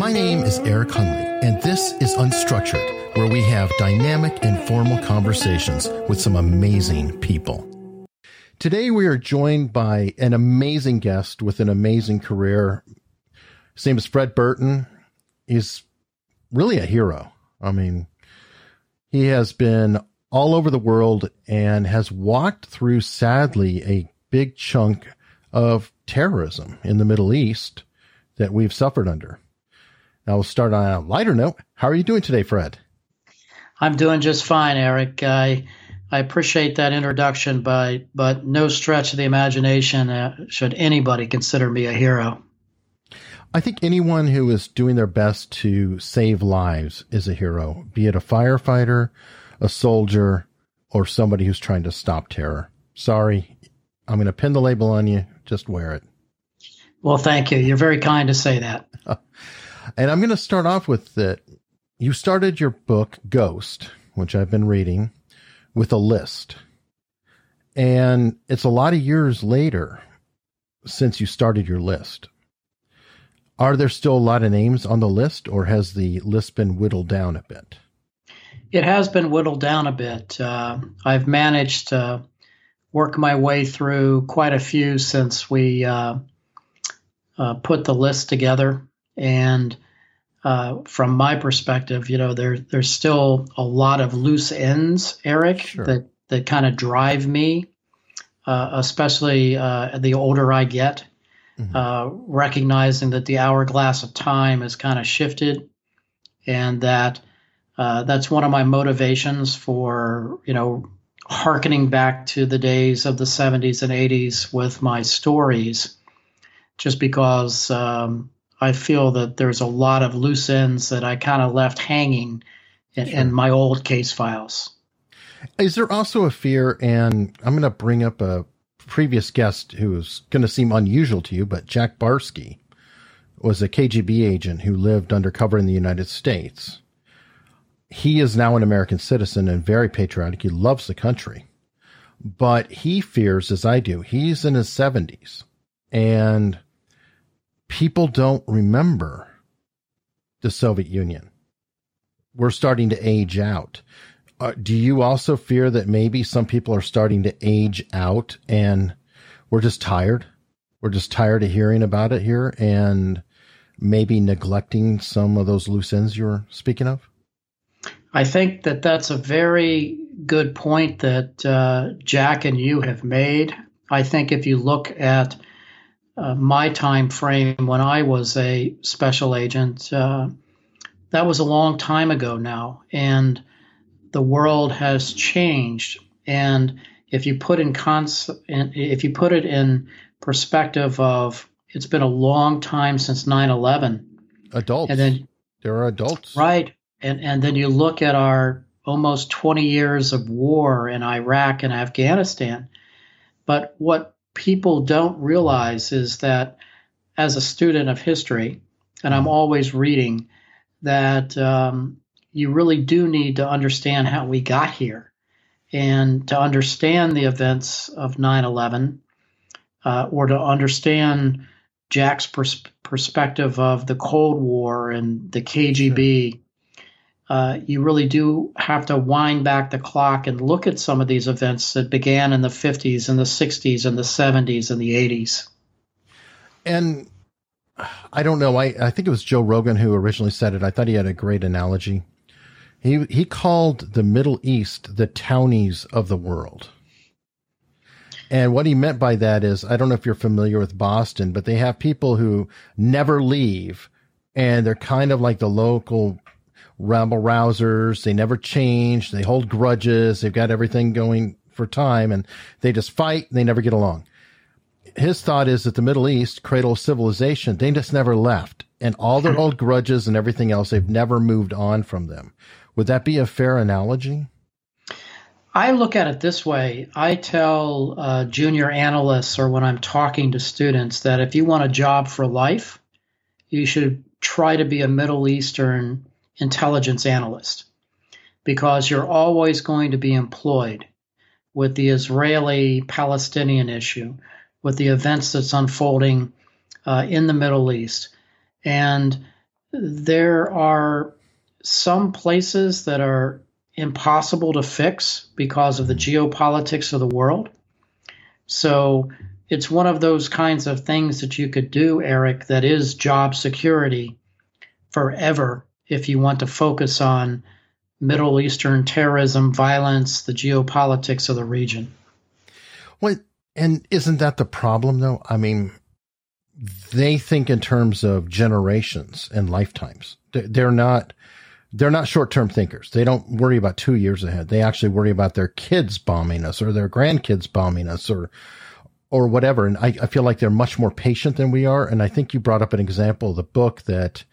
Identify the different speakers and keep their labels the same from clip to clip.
Speaker 1: My name is Eric Hunley, and this is Unstructured, where we have dynamic, informal conversations with some amazing people. Today, we are joined by an amazing guest with an amazing career. His name is Fred Burton. He's really a hero. I mean, he has been all over the world and has walked through, sadly, a big chunk of terrorism in the Middle East that we've suffered under. Now we'll start on a lighter note. How are you doing today, Fred?
Speaker 2: I'm doing just fine, Eric. I I appreciate that introduction, but but no stretch of the imagination uh, should anybody consider me a hero.
Speaker 1: I think anyone who is doing their best to save lives is a hero, be it a firefighter, a soldier, or somebody who's trying to stop terror. Sorry, I'm going to pin the label on you. Just wear it.
Speaker 2: Well, thank you. You're very kind to say that.
Speaker 1: and I'm going to start off with that. You started your book, Ghost, which I've been reading, with a list. And it's a lot of years later since you started your list. Are there still a lot of names on the list, or has the list been whittled down a bit?
Speaker 2: It has been whittled down a bit. Uh, I've managed to work my way through quite a few since we uh, uh, put the list together. And uh, from my perspective, you know, there there's still a lot of loose ends, Eric, sure. that that kind of drive me, uh, especially uh, the older I get. Mm-hmm. Uh, recognizing that the hourglass of time has kind of shifted, and that uh, that's one of my motivations for you know harkening back to the days of the 70s and 80s with my stories, just because um, I feel that there's a lot of loose ends that I kind of left hanging in, sure. in, my old case files.
Speaker 1: Is there also a fear, and I'm going to bring up a previous guest who is going to seem unusual to you, but Jack Barsky was a KGB agent who lived undercover in the United States. He is now an American citizen and very patriotic. He loves the country, but he fears, as I do, he's in his 70s and people don't remember the Soviet Union. We're starting to age out. Uh, do you also fear that maybe some people are starting to age out and we're just tired? We're just tired of hearing about it here and maybe neglecting some of those loose ends you were speaking of?
Speaker 2: I think that that's a very good point that uh, Jack and you have made. I think if you look at uh, my time frame when I was a special agent, uh, that was a long time ago now, and the world has changed. And if you put in cons- if you put it in perspective of it's been a long time since 9/11.
Speaker 1: Adults. And then there are adults.
Speaker 2: Right. And and then you look at our almost 20 years of war in Iraq and Afghanistan. But what people don't realize is that as a student of history, and I'm always reading, that um, you really do need to understand how we got here and to understand the events of 9 11 uh, or to understand Jack's pers- perspective of the Cold War and the KGB. Sure. Uh, you really do have to wind back the clock and look at some of these events that began in the 50s and the 60s and the 70s and the 80s.
Speaker 1: And I don't know. I, I think it was Joe Rogan who originally said it. I thought he had a great analogy. He he called the Middle East the townies of the world. And what he meant by that is, I don't know if you're familiar with Boston, but they have people who never leave and they're kind of like the local rabble rousers. They never change. They hold grudges. They've got everything going for time and they just fight. they never get along. His thought is that the Middle East, cradle of civilization, they just never left and all their old grudges and everything else, they've never moved on from them. Would that be a fair analogy?
Speaker 2: I look at it this way. I tell uh, junior analysts or when I'm talking to students that if you want a job for life, you should try to be a Middle Eastern intelligence analyst because you're always going to be employed with the Israeli Palestinian issue, with the events that's unfolding uh, in the Middle East. And there are some places that are impossible to fix because of the geopolitics of the world. So it's one of those kinds of things that you could do, Eric, that is job security forever if you want to focus on Middle Eastern terrorism, violence, the geopolitics of the region.
Speaker 1: What and isn't that the problem though? I mean, they think in terms of generations and lifetimes. They're not they're not short-term thinkers. They don't worry about 2 years ahead. They actually worry about their kids bombing us or their grandkids bombing us or or whatever. And I, I feel like they're much more patient than we are. And I think you brought up an example of the book that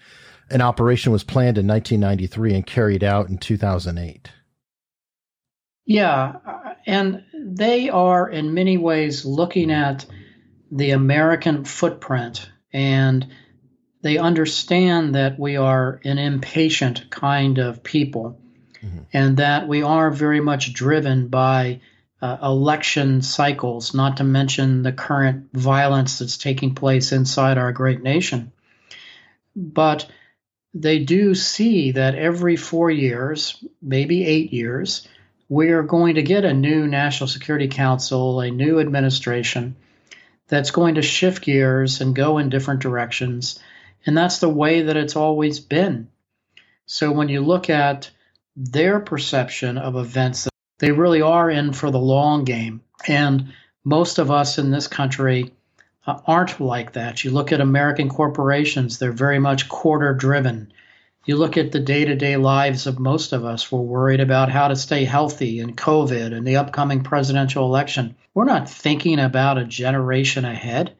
Speaker 1: an operation was planned in 1993 and carried out in 2008.
Speaker 2: Yeah, and they are in many ways looking at the American footprint and they understand that we are an impatient kind of people mm-hmm. and that we are very much driven by uh, election cycles, not to mention the current violence that's taking place inside our great nation. But they do see that every four years, maybe eight years, we are going to get a new National Security Council, a new administration that's going to shift gears and go in different directions. And that's the way that it's always been. So when you look at their perception of events, they really are in for the long game. And most of us in this country aren't like that. You look at American corporations, they're very much quarter driven. You look at the day to day lives of most of us, we're worried about how to stay healthy and COVID and the upcoming presidential election. We're not thinking about a generation ahead.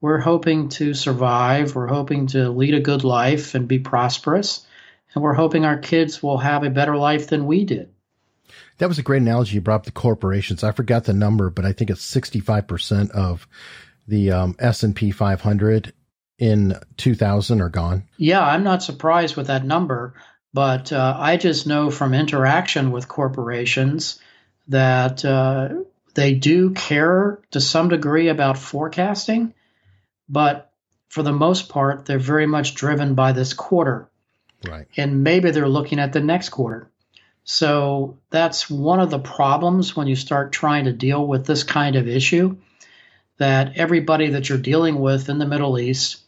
Speaker 2: We're hoping to survive, we're hoping to lead a good life and be prosperous, and we're hoping our kids will have a better life than we did.
Speaker 1: That was a great analogy you brought up the corporations. I forgot the number, but I think it's 65% of the um, S&P 500 in 2000 are gone.
Speaker 2: Yeah, I'm not surprised with that number, but uh, I just know from interaction with corporations that uh, they do care to some degree about forecasting, but for the most part, they're very much driven by this quarter.
Speaker 1: Right.
Speaker 2: And maybe they're looking at the next quarter. So that's one of the problems when you start trying to deal with this kind of issue that everybody that you're dealing with in the Middle East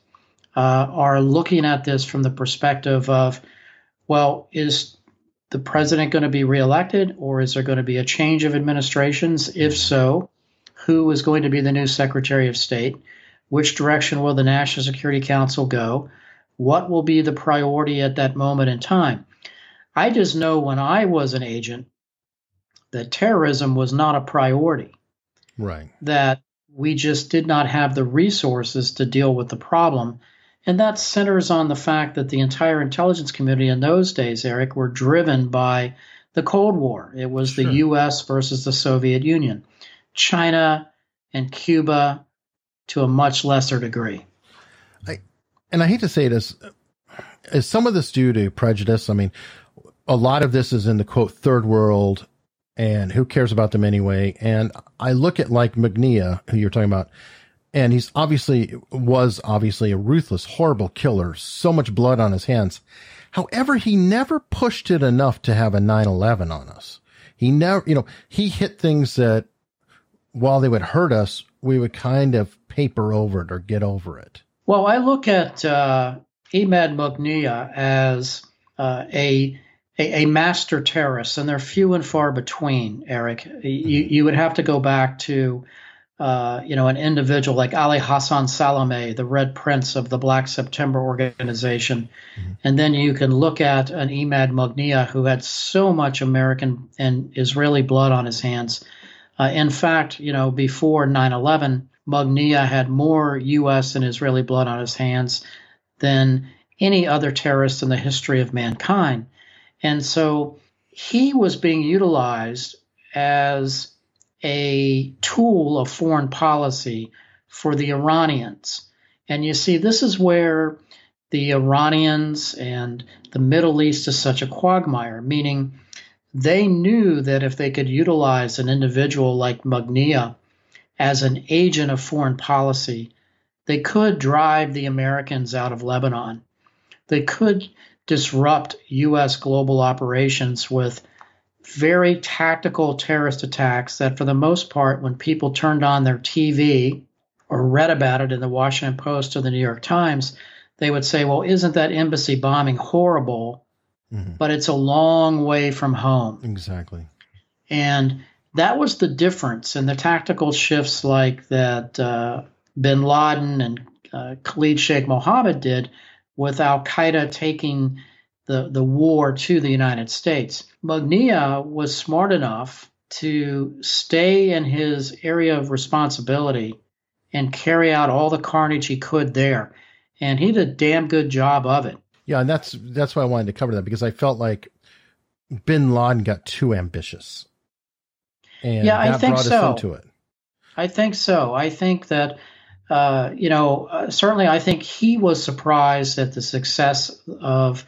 Speaker 2: uh, are looking at this from the perspective of, well, is the president going to be reelected or is there going to be a change of administrations? If so, who is going to be the new Secretary of State? Which direction will the National Security Council go? What will be the priority at that moment in time? I just know when I was an agent that terrorism was not a priority.
Speaker 1: Right.
Speaker 2: That we just did not have the resources to deal with the problem. And that centers on the fact that the entire intelligence community in those days, Eric, were driven by the Cold War. It was sure. the US versus the Soviet Union, China and Cuba to a much lesser degree.
Speaker 1: I, and I hate to say this, is some of this due to prejudice? I mean, a lot of this is in the quote third world and who cares about them anyway? And I look at like Mugniya, who you're talking about, and he's obviously was obviously a ruthless, horrible killer, so much blood on his hands. However, he never pushed it enough to have a 9-11 on us. He never, you know, he hit things that while they would hurt us, we would kind of paper over it or get over it.
Speaker 2: Well, I look at uh, Mugniya as uh, a a, a, master terrorist, and they're few and far between. Eric, you, you would have to go back to, uh, you know, an individual like Ali Hassan Salameh, the Red Prince of the Black September organization, mm-hmm. and then you can look at an Imad Mugniya who had so much American and Israeli blood on his hands. Uh, in fact, you know, before 9/11, Mugniya had more U.S. and Israeli blood on his hands than any other terrorist in the history of mankind. And so he was being utilized as a tool of foreign policy for the Iranians. And you see, this is where the Iranians and the Middle East is such a quagmire, meaning they knew that if they could utilize an individual like Mugniya as an agent of foreign policy, they could drive the Americans out of Lebanon. they could disrupt U.S. global operations with very tactical terrorist attacks that, for the most part, when people turned on their TV or read about it in the Washington Post or the New York Times, they would say, well, isn't that embassy bombing horrible? Mm-hmm. But it's a long way from home.
Speaker 1: Exactly.
Speaker 2: And that was the difference in the tactical shifts like that uh, bin Laden and uh, Khalid Sheikh Mohammed did with Al Qaeda taking the, the war to the United States. Mugniya was smart enough to stay in his area of responsibility and carry out all the carnage he could there. And he did a damn good job of it.
Speaker 1: Yeah, and that's that's why I wanted to cover that because I felt like Bin Laden got too ambitious.
Speaker 2: And yeah, I think so. I think so. I think that uh, you know, uh, certainly I think he was surprised at the success of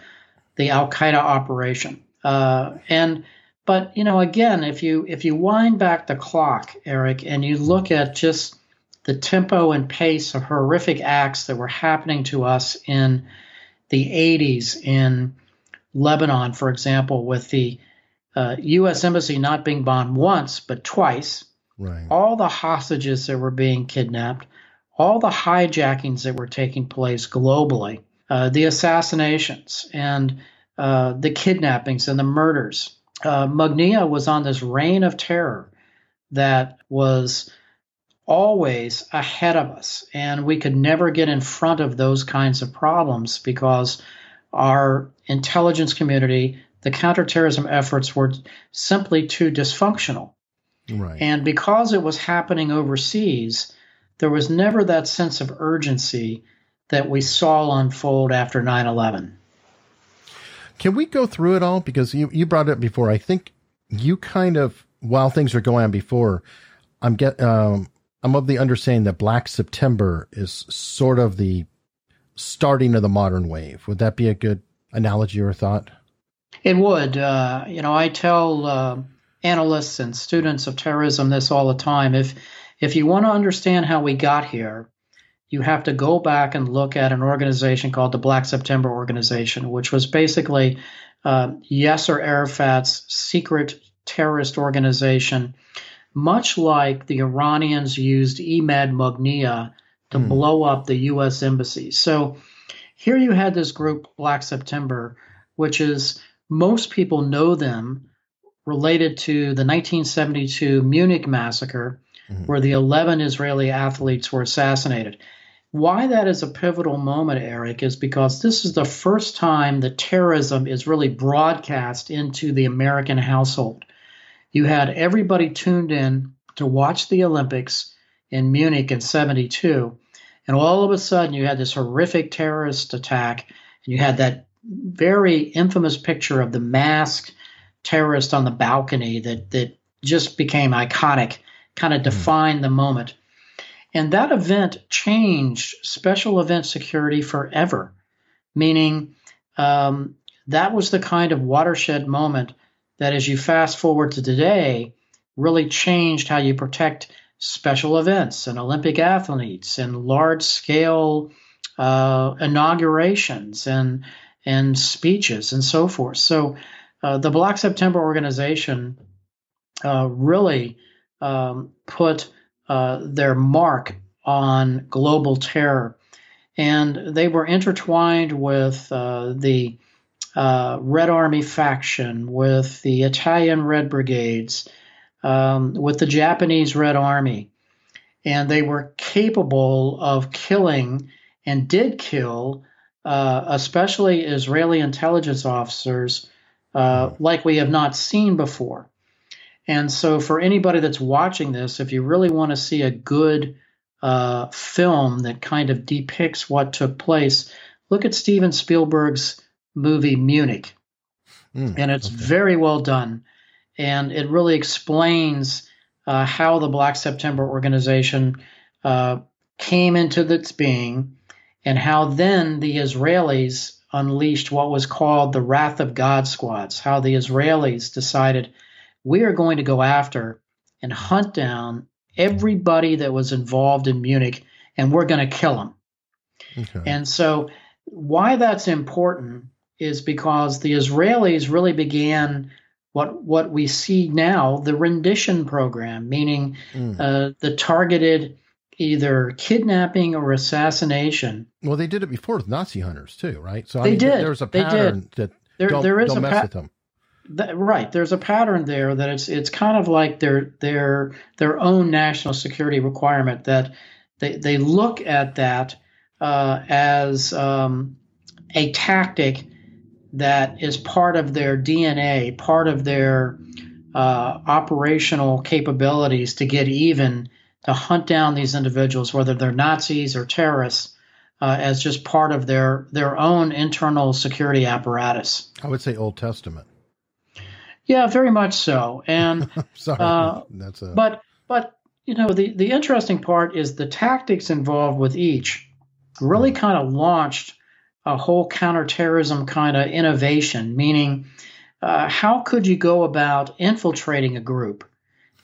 Speaker 2: the Al Qaeda operation. Uh, and but you know, again, if you if you wind back the clock, Eric, and you look at just the tempo and pace of horrific acts that were happening to us in the 80s in Lebanon, for example, with the uh, U.S. embassy not being bombed once but twice,
Speaker 1: right.
Speaker 2: all the hostages that were being kidnapped, all the hijackings that were taking place globally, uh, the assassinations and uh, the kidnappings and the murders. Uh, Mugniya was on this reign of terror that was always ahead of us, and we could never get in front of those kinds of problems because our intelligence community, the counterterrorism efforts were simply too dysfunctional.
Speaker 1: Right.
Speaker 2: And because it was happening overseas, there was never that sense of urgency that we saw unfold after 9 11.
Speaker 1: Can we go through it all? Because you, you brought it up before. I think you kind of, while things are going on before, I'm get, um, I'm of the understanding that Black September is sort of the starting of the modern wave. Would that be a good analogy or thought?
Speaker 2: It would. Uh, you know, I tell uh, analysts and students of terrorism this all the time. If if you want to understand how we got here, you have to go back and look at an organization called the Black September Organization, which was basically uh, Yasser Arafat's secret terrorist organization, much like the Iranians used Imad Mugniya to mm. blow up the U.S. embassy. So here you had this group, Black September, which is most people know them related to the 1972 Munich massacre mm-hmm. where the 11 Israeli athletes were assassinated. Why that is a pivotal moment, Eric, is because this is the first time that terrorism is really broadcast into the American household. You had everybody tuned in to watch the Olympics in Munich in 72, and all of a sudden you had this horrific terrorist attack, and you had that very infamous picture of the masked terrorist on the balcony that, that just became iconic kind of defined the moment. And that event changed special event security forever, meaning um, that was the kind of watershed moment that, as you fast forward to today, really changed how you protect special events and Olympic athletes and large scale uh, inaugurations and and speeches and so forth. So uh, the Black September organization uh, really um, put uh, their mark on global terror. And they were intertwined with uh, the uh, Red Army faction, with the Italian Red Brigades, um, with the Japanese Red Army. And they were capable of killing and did kill, uh, especially Israeli intelligence officers, uh, like we have not seen before. And so, for anybody that's watching this, if you really want to see a good uh, film that kind of depicts what took place, look at Steven Spielberg's movie Munich. Mm, and it's okay. very well done. And it really explains uh, how the Black September organization uh, came into its being and how then the Israelis unleashed what was called the Wrath of God squads, how the Israelis decided we are going to go after and hunt down everybody that was involved in Munich, and we're going to kill them. Okay. And so why that's important is because the Israelis really began what what we see now the rendition program, meaning mm. uh, the targeted either kidnapping or assassination.
Speaker 1: Well, they did it before with Nazi hunters too, right?
Speaker 2: So I they mean, did.
Speaker 1: There's a pattern that there, don't, there is don't a mess pa- with them.
Speaker 2: That, right, there's a pattern there that it's it's kind of like their their their own national security requirement that they they look at that uh, as um, a tactic that is part of their DNA, part of their uh, operational capabilities to get even, to hunt down these individuals, whether they're Nazis or terrorists, uh, as just part of their their own internal security apparatus.
Speaker 1: I would say Old Testament.
Speaker 2: Yeah, very much so. And
Speaker 1: sorry, uh, that's a...
Speaker 2: but but you know the the interesting part is the tactics involved with each really kind of launched a whole counterterrorism kind of innovation, meaning uh, how could you go about infiltrating a group?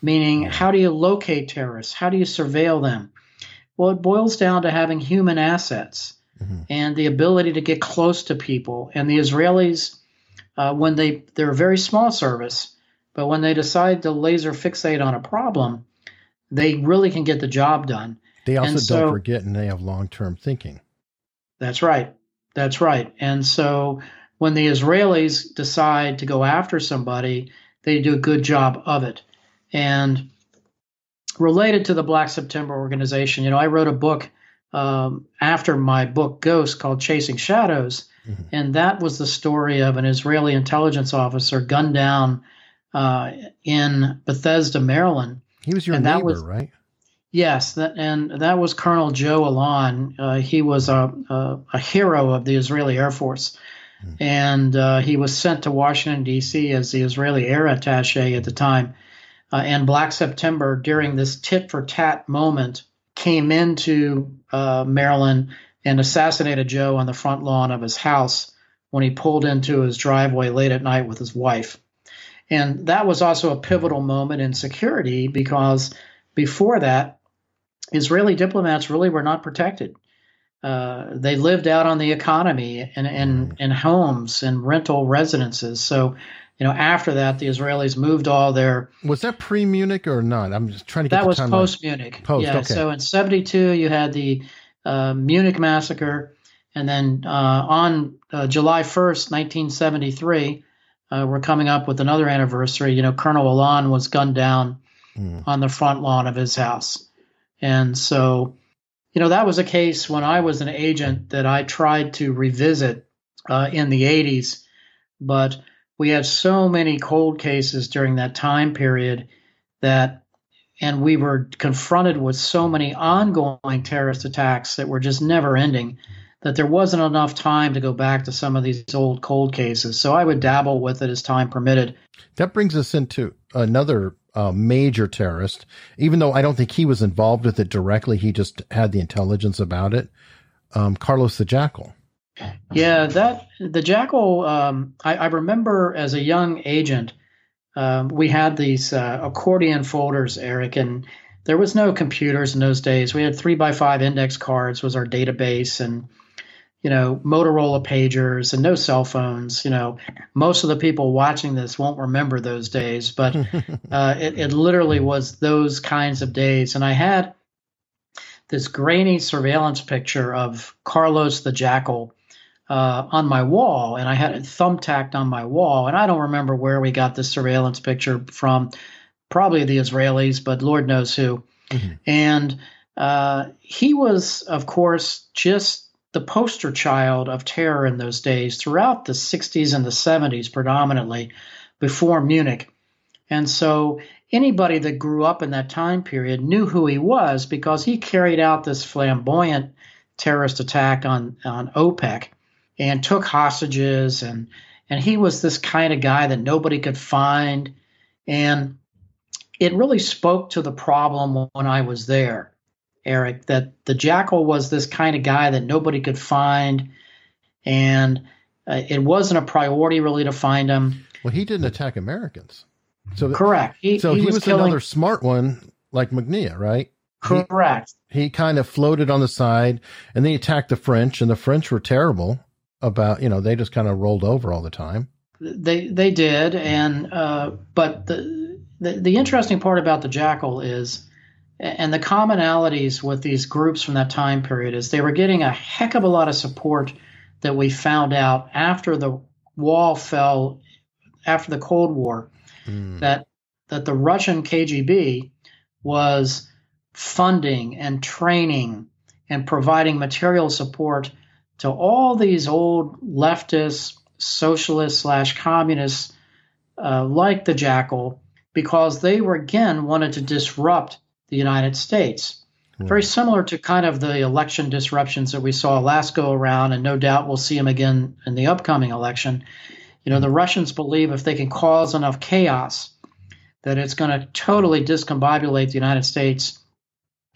Speaker 2: Meaning, how do you locate terrorists? How do you surveil them? Well, it boils down to having human assets mm-hmm. and the ability to get close to people. And the Israelis, uh, when they they're a very small service, but when they decide to laser fixate on a problem, they really can get the job done.
Speaker 1: They also so, don't forget, and they have long term thinking.
Speaker 2: That's right. That's right. And so when the Israelis decide to go after somebody, they do a good job of it. And related to the Black September organization, you know, I wrote a book um, after my book Ghost called Chasing Shadows. Mm-hmm. And that was the story of an Israeli intelligence officer gunned down uh, in Bethesda, Maryland.
Speaker 1: He was your and neighbor, was, right?
Speaker 2: Yes, that, and that was Colonel Joe Alon. Uh, he was a, a, a, hero of the Israeli Air Force. Mm. And uh, he was sent to Washington, D.C. as the Israeli air attache at the time. Uh, and Black September, during this tit for tat moment, came into uh, Maryland and assassinated Joe on the front lawn of his house when he pulled into his driveway late at night with his wife. And that was also a pivotal moment in security because before that, Israeli diplomats really were not protected. Uh, they lived out on the economy and in, in, in homes and rental residences. So, you know, after that, the Israelis moved all their.
Speaker 1: Was that pre Munich or not? I'm just trying to get
Speaker 2: that was post Munich.
Speaker 1: Post,
Speaker 2: yeah.
Speaker 1: Okay.
Speaker 2: So in '72, you had the uh, Munich massacre, and then uh, on uh, July 1st, 1973, uh, we're coming up with another anniversary. You know, Colonel Alon was gunned down mm. on the front lawn of his house. And so, you know, that was a case when I was an agent that I tried to revisit uh, in the 80s, but we had so many cold cases during that time period that, and we were confronted with so many ongoing terrorist attacks that were just never ending that there wasn't enough time to go back to some of these old cold cases. So I would dabble with it as time permitted.
Speaker 1: That brings us into another uh, major terrorist, even though I don't think he was involved with it directly. He just had the intelligence about it. Um, Carlos the Jackal.
Speaker 2: Yeah, that the Jackal. Um, I, I, remember as a young agent, um, we had these uh, accordion folders, Eric, and there was no computers in those days. We had three by five index cards was our database, and you know, Motorola pagers and no cell phones. You know, most of the people watching this won't remember those days, but uh, it, it literally was those kinds of days. And I had this grainy surveillance picture of Carlos the Jackal uh, on my wall, and I had it thumbtacked on my wall. And I don't remember where we got this surveillance picture from, probably the Israelis, but Lord knows who. Mm-hmm. And uh, he was, of course, just the poster child of terror in those days throughout the 60s and the 70s, predominantly before Munich. And so anybody that grew up in that time period knew who he was because he carried out this flamboyant terrorist attack on, on OPEC and took hostages and and he was this kind of guy that nobody could find and it really spoke to the problem when I was there Eric, that the Jackal was this kind of guy that nobody could find, and uh, it wasn't a priority really to find him.
Speaker 1: Well, he didn't attack Americans. So
Speaker 2: correct.
Speaker 1: He, so he, he was, was killing, another smart one like Mugniya, right?
Speaker 2: Correct.
Speaker 1: He, he kind of floated on the side and then he attacked the French and the French were terrible about, you know, they just kind of rolled over all the time.
Speaker 2: They, they did. And, uh, but the, the, the interesting part about the Jackal is, and the commonalities with these groups from that time period is they were getting a heck of a lot of support that we found out after the wall fell after the Cold War mm. that that the Russian KGB was funding and training and providing material support to all these old leftist, socialists slash communists uh, like the Jackal because they were again wanted to disrupt the United States. Mm. Very similar to kind of the election disruptions that we saw last go around, and no doubt we'll see them again in the upcoming election. You know, the Russians believe if they can cause enough chaos, that it's going to totally discombobulate the United States.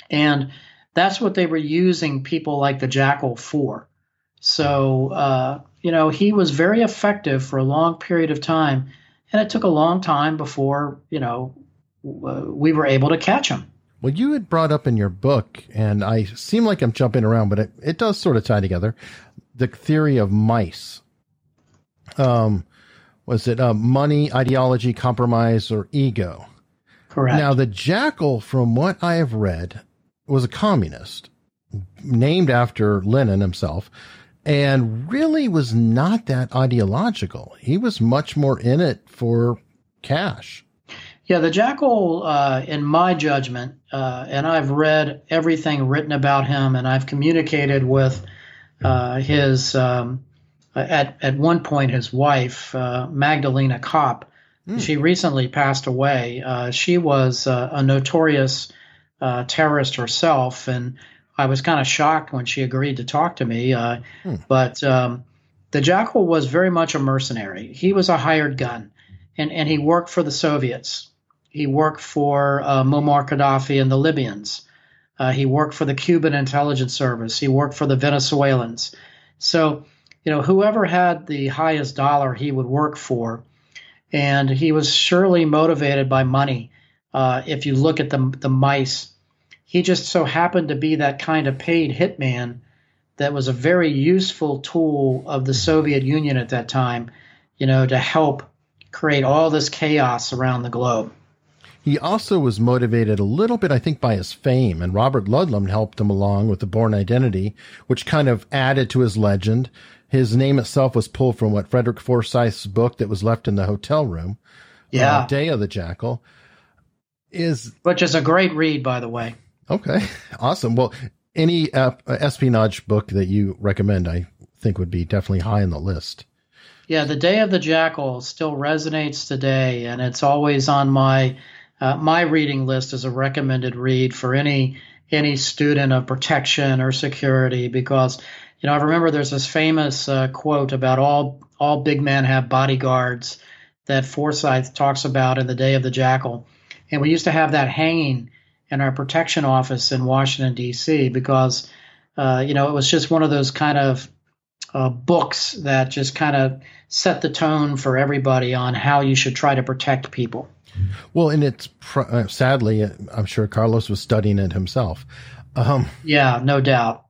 Speaker 2: And that's what they were using people like the Jackal for. So, uh, you know, he was very effective for a long period of time. And it took a long time before, you know, we were able to catch him.
Speaker 1: Well, you had brought up in your book, and I seem like I'm jumping around, but it, it does sort of tie together the theory of mice um, was it uh, money, ideology, compromise, or ego?
Speaker 2: Correct.
Speaker 1: Now, the jackal, from what I have read, was a communist named after Lenin himself and really was not that ideological. He was much more in it for cash.
Speaker 2: Yeah, the Jackal, uh, in my judgment, uh, and I've read everything written about him, and I've communicated with uh, his um, at at one point his wife uh, Magdalena Kopp. Mm. She recently passed away. Uh, she was uh, a notorious uh, terrorist herself, and I was kind of shocked when she agreed to talk to me. Mm. But um, the Jackal was very much a mercenary. He was a hired gun, and and he worked for the Soviets. He worked for Muammar Gaddafi and the Libyans. he worked for the Cuban intelligence service. He worked for the Venezuelans. So you know, whoever had the highest dollar he would work for. And he was surely motivated by money. Uh, if you look at the, the mice, he just so happened to be that kind of paid hitman that was a very useful tool of the Soviet Union at that time, you know, to help create all this chaos around the globe.
Speaker 1: He also was motivated a little bit, I think, by his fame, and Robert Ludlum helped him along with the Bourne Identity, which kind of added to his legend. His name itself was pulled from what Frederick Forsyth's book that was left in the hotel room.
Speaker 2: Yeah. Uh,
Speaker 1: Day of the Jackal is.
Speaker 2: Which is a great read, by the way.
Speaker 1: Okay. Awesome. Well, any uh, espionage book that you recommend, I think would be definitely high on the list.
Speaker 2: Yeah, The Day of the Jackal still resonates today, and it's always on my uh, my reading list as a recommended read for any any student of protection or security because you know, I remember there's this famous uh, quote about all all big men have bodyguards that Forsyth talks about in the Day of the Jackal, and we used to have that hanging in our protection office in Washington D.C. because uh, you know it was just one of those kind of uh, books that just kind of set the tone for everybody on how you should try to protect people.
Speaker 1: Well, and it's uh, sadly, I'm sure Carlos was studying it himself.
Speaker 2: Um, yeah, no doubt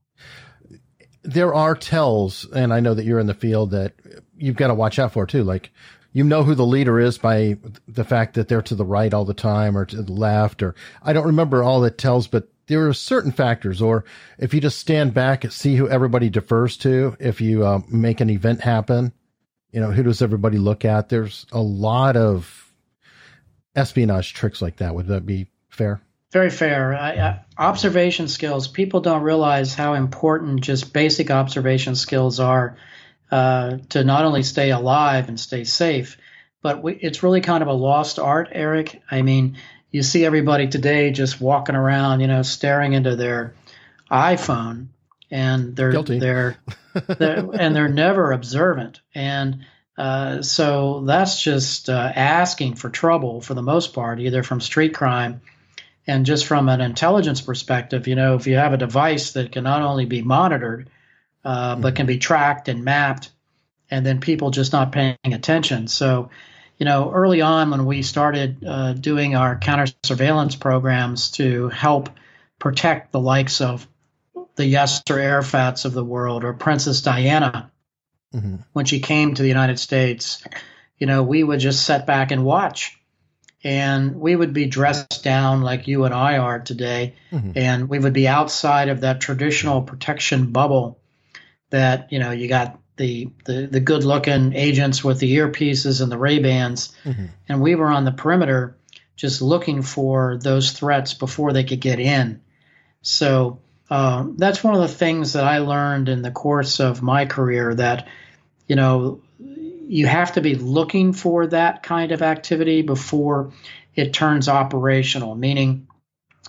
Speaker 1: there are tells, and I know that you're in the field that you've got to watch out for too. Like you know who the leader is by the fact that they're to the right all the time or to the left, or I don't remember all that tells, but there are certain factors. Or if you just stand back and see who everybody defers to, if you uh, make an event happen, you know who does everybody look at? There's a lot of espionage tricks like that. Would that be fair?
Speaker 2: Very fair. I, I, observation skills. People don't realize how important just basic observation skills are uh, to not only stay alive and stay safe, but we, it's really kind of a lost art, Eric. I mean, you see everybody today just walking around, you know, staring into their iPhone, and they're
Speaker 1: Guilty.
Speaker 2: they're, they're and they're never observant, and uh, so that's just uh, asking for trouble for the most part, either from street crime and just from an intelligence perspective, you know, if you have a device that can not only be monitored, uh, mm-hmm. but can be tracked and mapped, and then people just not paying attention. So, you know, early on when we started uh, doing our counter surveillance programs to help protect the likes of the Yasser Arafats of the world or Princess Diana mm-hmm. when she came to the United States. You know, we would just sit back and watch. And we would be dressed down like you and I are today. Mm-hmm. And we would be outside of that traditional protection bubble that, you know, you got the, the, the good looking agents with the earpieces and the Ray Bans. Mm-hmm. And we were on the perimeter just looking for those threats before they could get in. So uh, that's one of the things that I learned in the course of my career that, you know, you have to be looking for that kind of activity before it turns operational, meaning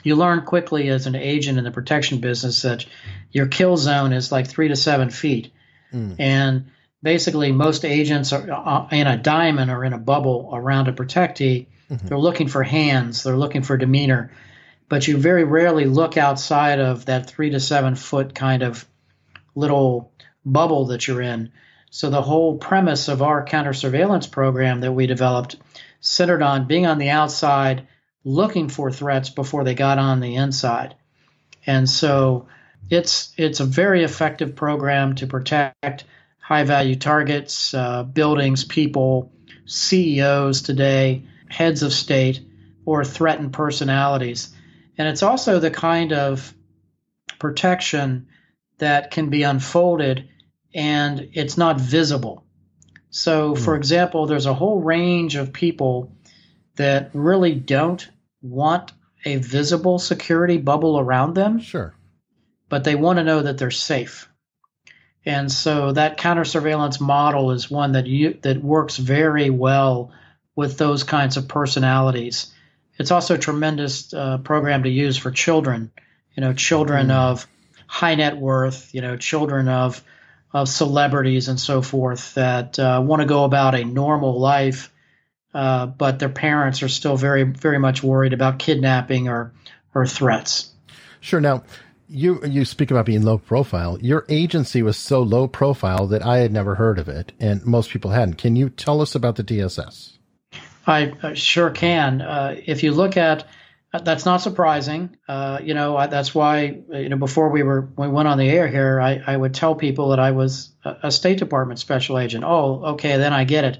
Speaker 2: you learn quickly as an agent in the protection business that your kill zone is like three to seven feet. Mm. And basically, most agents are uh, in a diamond or in a bubble around a protectee. Mm-hmm. They're looking for hands, they're looking for demeanor but you very rarely look outside of that three to seven foot kind of little bubble that you're in. So the whole premise of our counter surveillance program that we developed centered on being on the outside, looking for threats before they got on the inside. And so it's it's a very effective program to protect high value targets, uh, buildings, people, CEOs today, heads of state, or threatened personalities. And it's also the kind of protection that can be unfolded and it's not visible. So, mm. for example, there's a whole range of people that really don't want a visible security bubble around them.
Speaker 1: Sure.
Speaker 2: But they want to know that they're safe. And so that counter surveillance model is one that you, that works very well with those kinds of personalities. It's also a tremendous uh, program to use for children. You know, children mm. of high net worth. You know, children of of celebrities and so forth that uh, want to go about a normal life, uh, but their parents are still very very much worried about kidnapping or or threats.
Speaker 1: Sure. Now, you you speak about being low profile. Your agency was so low profile that I had never heard of it, and most people hadn't. Can you tell us about the DSS?
Speaker 2: I, sure can. Uh, if you look at that's not surprising. Uh, you know, I, that's why you know before we were we went on the air here, I, I would tell people that I was a, a, State Department special agent. Oh, okay, then I get it.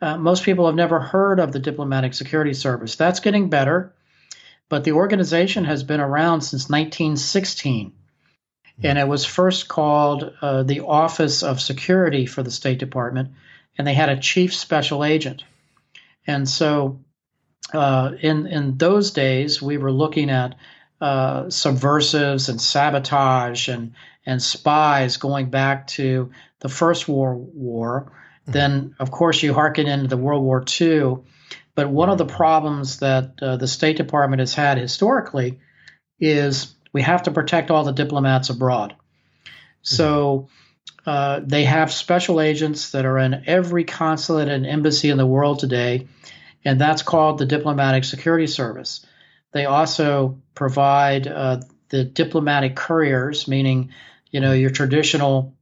Speaker 2: Uh, most people have never heard of the Diplomatic Security Service. That's getting better, but the organization has been around since 1916, and it was first called uh, the Office of Security for the State Department, and they had a chief special agent. And so uh, in in those days, we were looking at uh, subversives and sabotage and and spies going back to the First World War. Mm-hmm. Then, of course, you hearken into the World War II. But one of the problems that uh, the State Department has had historically is we have to protect all the diplomats abroad. Mm-hmm. So uh, they have special agents that are in every consulate and embassy in the world today, and that's called the Diplomatic Security Service. They also provide uh, the diplomatic couriers, meaning, you know, your traditional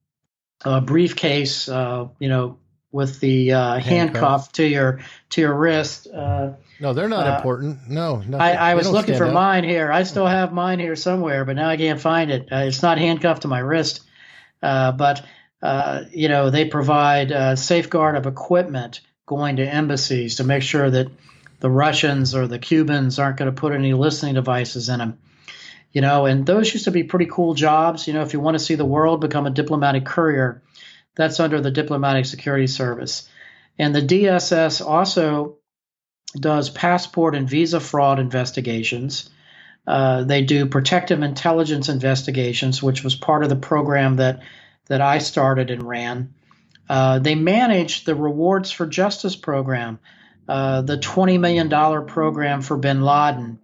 Speaker 2: uh, briefcase, uh, you know, with the uh, handcuff. handcuff to your to your wrist.
Speaker 1: no, they're not important. No,
Speaker 2: I, I was looking for mine here. I still have mine here somewhere, but now I can't find it. it's not handcuffed to my wrist. Uh, but uh, you know they provide a safeguard of equipment going to embassies to make sure that the Russians or the Cubans aren't going to put any listening devices in them. You know, and those used to be pretty cool jobs. You know, if you want to see the world become a diplomatic courier, that's under the Diplomatic Security Service. And the DSS also does passport and visa fraud investigations. Uh, they do protective intelligence investigations, which was part of the program that that I started and ran. Uh, they manage the Rewards for Justice program, uh, the $20 million program for bin Laden,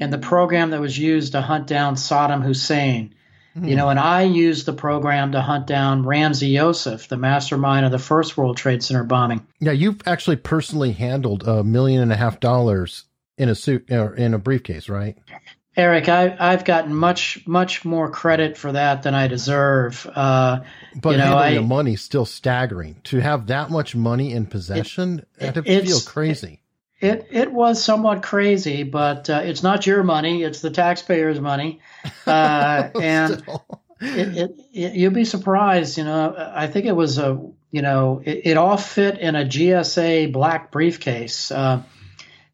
Speaker 2: and the program that was used to hunt down Saddam Hussein. Mm-hmm. You know, and I used the program to hunt down Ramzi Yousef, the mastermind of the first World Trade Center bombing.
Speaker 1: Yeah, you've actually personally handled a million and a half dollars in a suit or in a briefcase, right?
Speaker 2: Eric, I, I've gotten much, much more credit for that than I deserve. Uh,
Speaker 1: but you know, I, the money still staggering. To have that much money in possession, it, it, it feel crazy.
Speaker 2: It it was somewhat crazy, but uh, it's not your money; it's the taxpayers' money, uh, and it, it, it, you'd be surprised. You know, I think it was a you know it, all fit in a GSA black briefcase. Uh,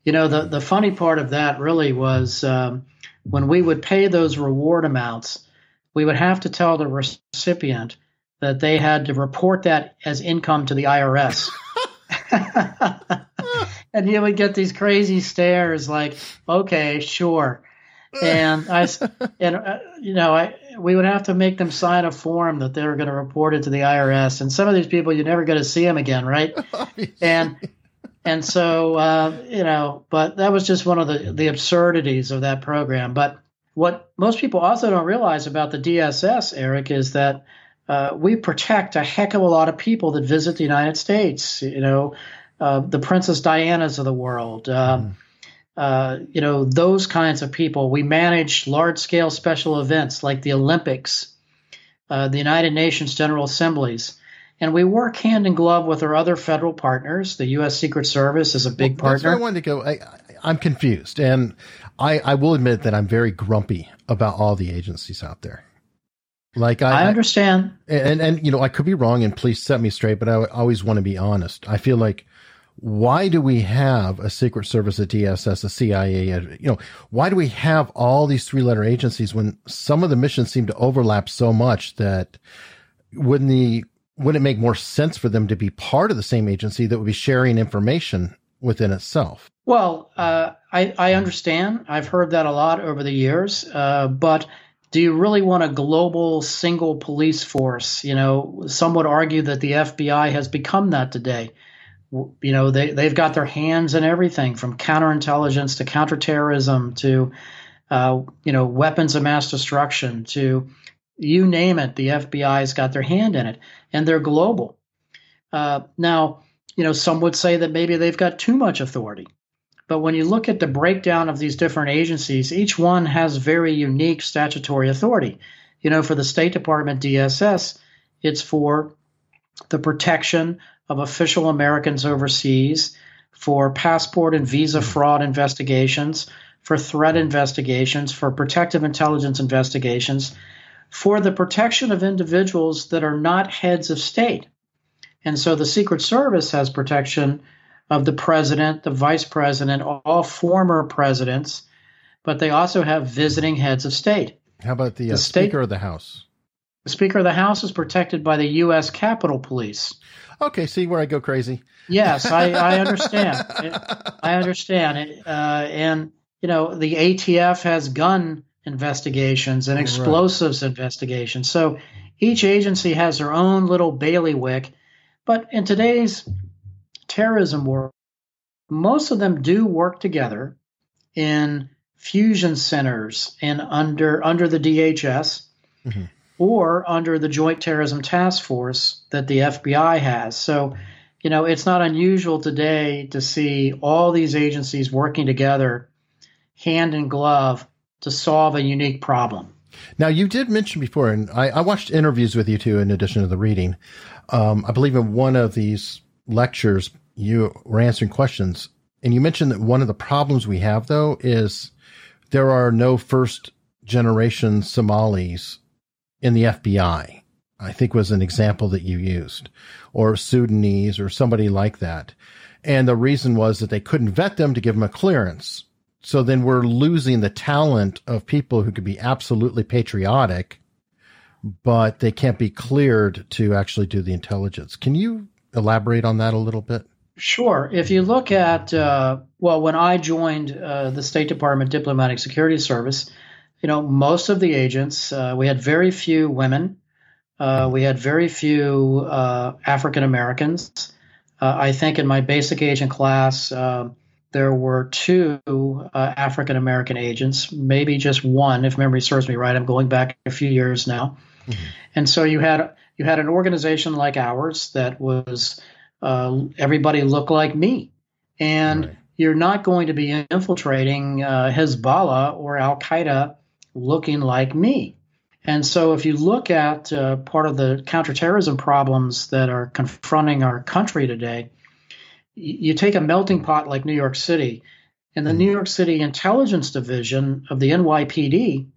Speaker 2: you know, the the funny part of that really was um, when we would pay those reward amounts, we would have to tell the recipient that they had to report that as income to the IRS. and you would get these crazy stares like, okay, sure. And I, and uh, you know, I we would have to make them sign a form that they were going to report it to the IRS. And some of these people, you're never going to see them again, right? and and so uh, you know, but that was just one of the the absurdities of that program. But what most people also don't realize about the DSS, Eric, is that uh, we protect a heck of a lot of people that visit the United States. You know, uh, the Princess Dianas of the world. mm. you know, those kinds of people. We manage large scale special events like the Olympics, uh, the United Nations General Assemblies. And we work hand in glove with our other federal partners. The U.S. Secret Service is a big well, partner.
Speaker 1: I wanted to go. I, I'm confused, and I, I will admit that I'm very grumpy about all the agencies out there. Like I,
Speaker 2: I understand,
Speaker 1: and and you know I could be wrong, and please set me straight. But I always want to be honest. I feel like why do we have a Secret Service, a DSS, a CIA? A, you know, why do we have all these three letter agencies when some of the missions seem to overlap so much that wouldn't the wouldn't it make more sense for them to be part of the same agency that would be sharing information within itself?
Speaker 2: Well, uh, I, I, understand. I've heard that a lot over the years, uh, but do you really want a global single police force? You know, some would argue that the FBI has become that today you know they they've got their hands in everything from counterintelligence to counterterrorism to uh, you know weapons of mass destruction to you name it the FBI's got their hand in it and they're global. Uh, now you know some would say that maybe they've got too much authority but when you look at the breakdown of these different agencies each one has very unique statutory authority. You know for the State Department DSS it's for the protection of official Americans overseas, for passport and visa fraud investigations, for threat investigations, for protective intelligence investigations, for the protection of individuals that are not heads of state. And so the Secret Service has protection of the president, the vice president, all former presidents, but they also have visiting heads of state.
Speaker 1: How about the, uh, the state, Speaker of the House?
Speaker 2: The Speaker of the House is protected by the U.S. Capitol Police.
Speaker 1: Okay, see where I go crazy.
Speaker 2: Yes, I, I understand. I understand. Uh, and you know, the ATF has gun investigations and explosives right. investigations. So each agency has their own little bailiwick. But in today's terrorism world, most of them do work together in fusion centers and under under the DHS. Mm-hmm or under the Joint Terrorism Task Force that the FBI has. So, you know, it's not unusual today to see all these agencies working together hand in glove to solve a unique problem.
Speaker 1: Now, you did mention before, and I, I watched interviews with you too, in addition to the reading. Um, I believe in one of these lectures, you were answering questions, and you mentioned that one of the problems we have, though, is there are no first generation Somalis in the FBI, I think was an example that you used, or Sudanese or somebody like that. And the reason was that they couldn't vet them to give them a clearance. So then we're losing the talent of people who could be absolutely patriotic, but they can't be cleared to actually do the intelligence. Can you elaborate on that a little bit?
Speaker 2: Sure. If you look at, uh, well, when I joined uh, the State Department Diplomatic Security Service, you know, most of the agents, uh, we had very few women. Uh, we had very few uh, African Americans. Uh, I think in my basic agent class, uh, there were two uh, African American agents, maybe just one, if memory serves me right. I'm going back a few years now, mm-hmm. and so you had you had an organization like ours that was everybody looked like me, and right. you're not going to be infiltrating Hezbollah or Al Qaeda looking like me. And so, if you look at uh, part of the counterterrorism problems that are confronting our country today, you take a melting pot like New York City, and the New York City Intelligence Division of the NYPD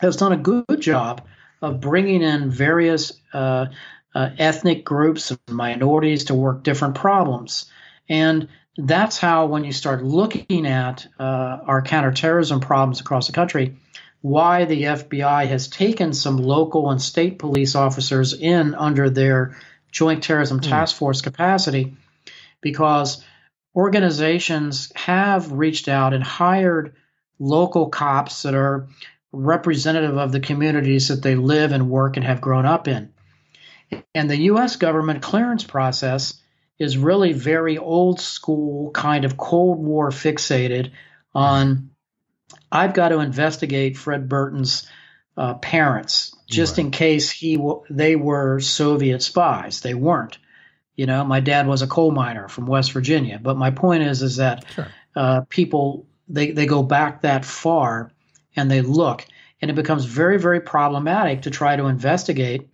Speaker 2: has done a good job of bringing in various uh, uh, ethnic groups and minorities to work different problems. And that's how, when you start looking at uh, our counterterrorism problems across the country, why the FBI has taken some local and state police officers in under their Joint Terrorism mm. Task Force capacity, because organizations have reached out and hired local cops that are representative of the communities that they live and work and have grown up in. And the U.S. government clearance process is really very old school, kind of Cold War fixated on I've got to investigate Fred Burton's uh, parents just right. in case he w- they were Soviet spies. They weren't. You know, my dad was a coal miner from West Virginia. But my point is, is that sure. uh, people they they go back that far and they look, and it becomes very very problematic to try to investigate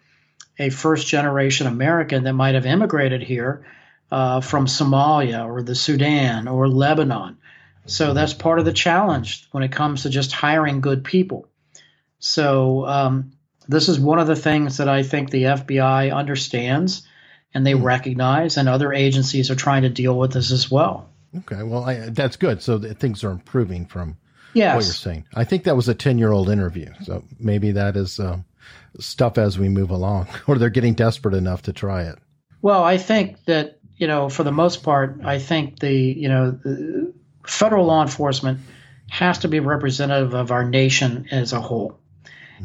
Speaker 2: a first generation American that might have immigrated here uh, from Somalia or the Sudan or Lebanon. So that's part of the challenge when it comes to just hiring good people. So um, this is one of the things that I think the FBI understands and they mm. recognize, and other agencies are trying to deal with this as well.
Speaker 1: Okay, well, I, that's good. So things are improving from
Speaker 2: yes.
Speaker 1: what you're saying. I think that was a 10 year old interview. So maybe that is uh, stuff as we move along, or they're getting desperate enough to try it.
Speaker 2: Well, I think that, you know, for the most part, I think the, you know, the federal law enforcement has to be representative of our nation as a whole.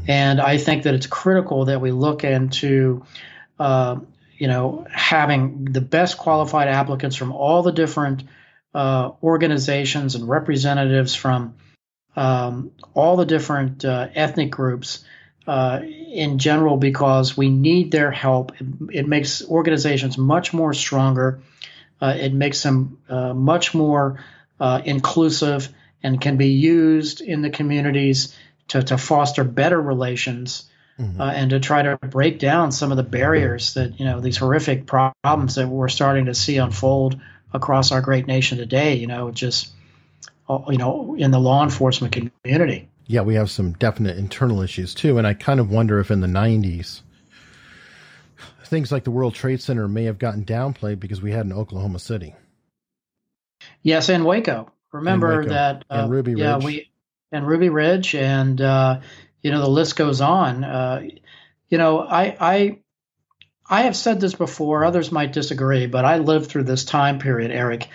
Speaker 2: And I think that it's critical that we look into uh, you know, having the best qualified applicants from all the different uh, organizations and representatives from um, all the different uh, ethnic groups uh, in general, because we need their help. It, it makes organizations much more stronger. Uh, it makes them uh, much more uh, inclusive and can be used in the communities to, to foster better relations mm-hmm. uh, and to try to break down some of the barriers that you know these horrific problems that we're starting to see unfold across our great nation today. You know, just uh, you know in the law enforcement community.
Speaker 1: Yeah, we have some definite internal issues too, and I kind of wonder if in the '90s things like the World Trade Center may have gotten downplayed because we had an Oklahoma City.
Speaker 2: Yes, and Waco. Remember Waco. that?
Speaker 1: Uh, and Ruby Ridge.
Speaker 2: Yeah, we and Ruby Ridge, and uh, you know the list goes on. Uh, you know, I I I have said this before. Others might disagree, but I lived through this time period, Eric.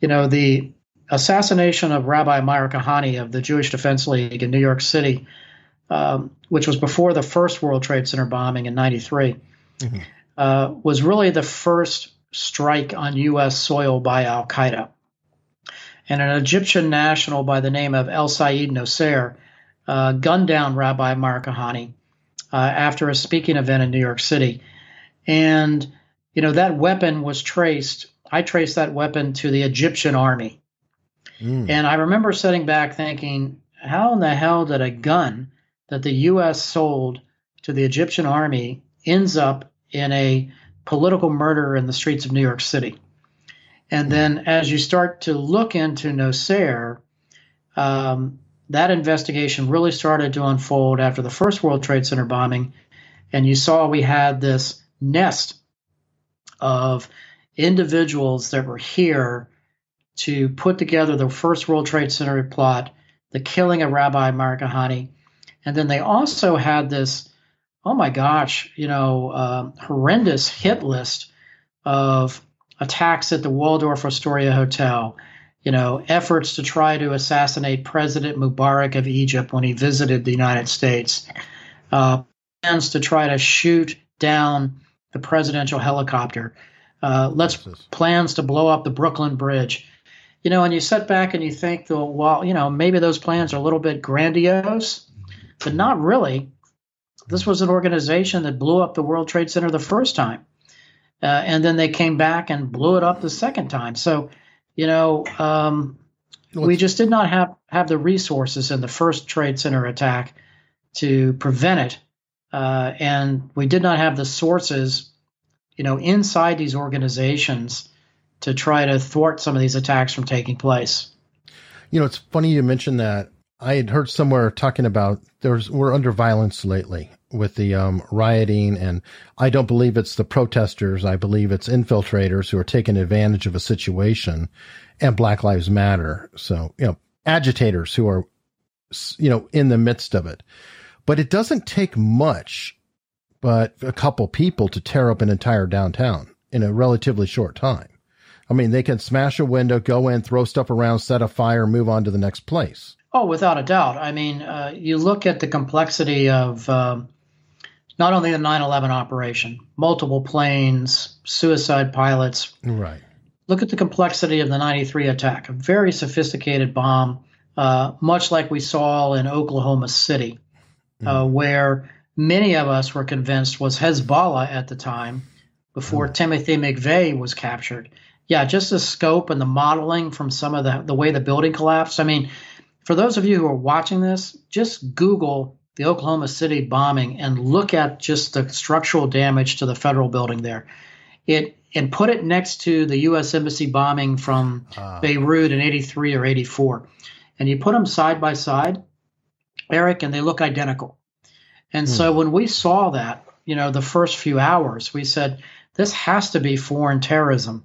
Speaker 2: You know, the assassination of Rabbi Meir Kahane of the Jewish Defense League in New York City, um, which was before the first World Trade Center bombing in '93, mm-hmm. uh, was really the first strike on U.S. soil by Al Qaeda. And an Egyptian national by the name of El Sayed Nosair uh, gunned down Rabbi Meir Kahane uh, after a speaking event in New York City. And, you know, that weapon was traced, I traced that weapon to the Egyptian army. Mm. And I remember sitting back thinking, how in the hell did a gun that the U.S. sold to the Egyptian army ends up in a political murder in the streets of New York City? And then as you start to look into Nosair, um, that investigation really started to unfold after the first World Trade Center bombing. And you saw we had this nest of individuals that were here to put together the first World Trade Center plot, the killing of Rabbi Meir Kahane. And then they also had this, oh my gosh, you know, uh, horrendous hit list of attacks at the Waldorf Astoria Hotel, you know, efforts to try to assassinate President Mubarak of Egypt when he visited the United States, uh, plans to try to shoot down the presidential helicopter, uh, let's plans to blow up the Brooklyn Bridge. You know, and you sit back and you think, well, you know, maybe those plans are a little bit grandiose, but not really. This was an organization that blew up the World Trade Center the first time, uh, and then they came back and blew it up the second time. So you know, um, we just did not have, have the resources in the first Trade Center attack to prevent it. Uh, and we did not have the sources, you know, inside these organizations to try to thwart some of these attacks from taking place.
Speaker 1: You know, it's funny you mentioned that. I had heard somewhere talking about there's we're under violence lately with the um, rioting, and I don't believe it's the protesters. I believe it's infiltrators who are taking advantage of a situation, and Black Lives Matter. So you know, agitators who are you know in the midst of it. But it doesn't take much, but a couple people to tear up an entire downtown in a relatively short time. I mean, they can smash a window, go in, throw stuff around, set a fire, move on to the next place.
Speaker 2: Oh, without a doubt. I mean, uh, you look at the complexity of um, not only the 9 11 operation, multiple planes, suicide pilots.
Speaker 1: Right.
Speaker 2: Look at the complexity of the 93 attack, a very sophisticated bomb, uh, much like we saw in Oklahoma City, mm. uh, where many of us were convinced was Hezbollah at the time before mm. Timothy McVeigh was captured yeah, just the scope and the modeling from some of the the way the building collapsed. I mean, for those of you who are watching this, just Google the Oklahoma City bombing and look at just the structural damage to the federal building there. It and put it next to the U.S. Embassy bombing from uh. Beirut in '83 or '84, and you put them side by side, Eric, and they look identical. And hmm. so when we saw that, you know, the first few hours, we said this has to be foreign terrorism.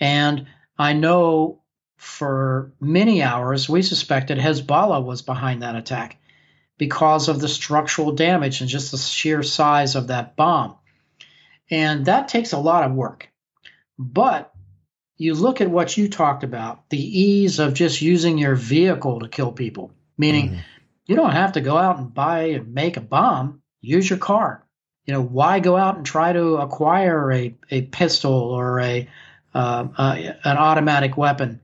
Speaker 2: And I know for many hours we suspected Hezbollah was behind that attack because of the structural damage and just the sheer size of that bomb. And that takes a lot of work. But you look at what you talked about the ease of just using your vehicle to kill people, meaning mm-hmm. you don't have to go out and buy and make a bomb, use your car. You know, why go out and try to acquire a, a pistol or a uh, uh, an automatic weapon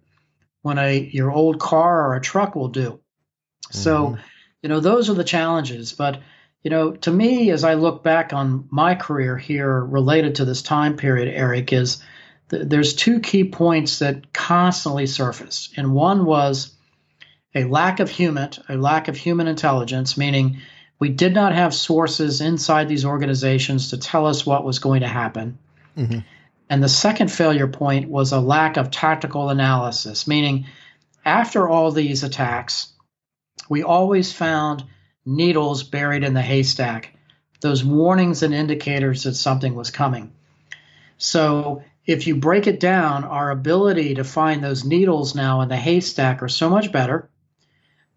Speaker 2: when a your old car or a truck will do. Mm-hmm. So, you know, those are the challenges. But you know, to me, as I look back on my career here related to this time period, Eric, is th- there's two key points that constantly surface, and one was a lack of human, a lack of human intelligence, meaning we did not have sources inside these organizations to tell us what was going to happen. Mm-hmm. And the second failure point was a lack of tactical analysis, meaning after all these attacks, we always found needles buried in the haystack, those warnings and indicators that something was coming. So if you break it down, our ability to find those needles now in the haystack are so much better.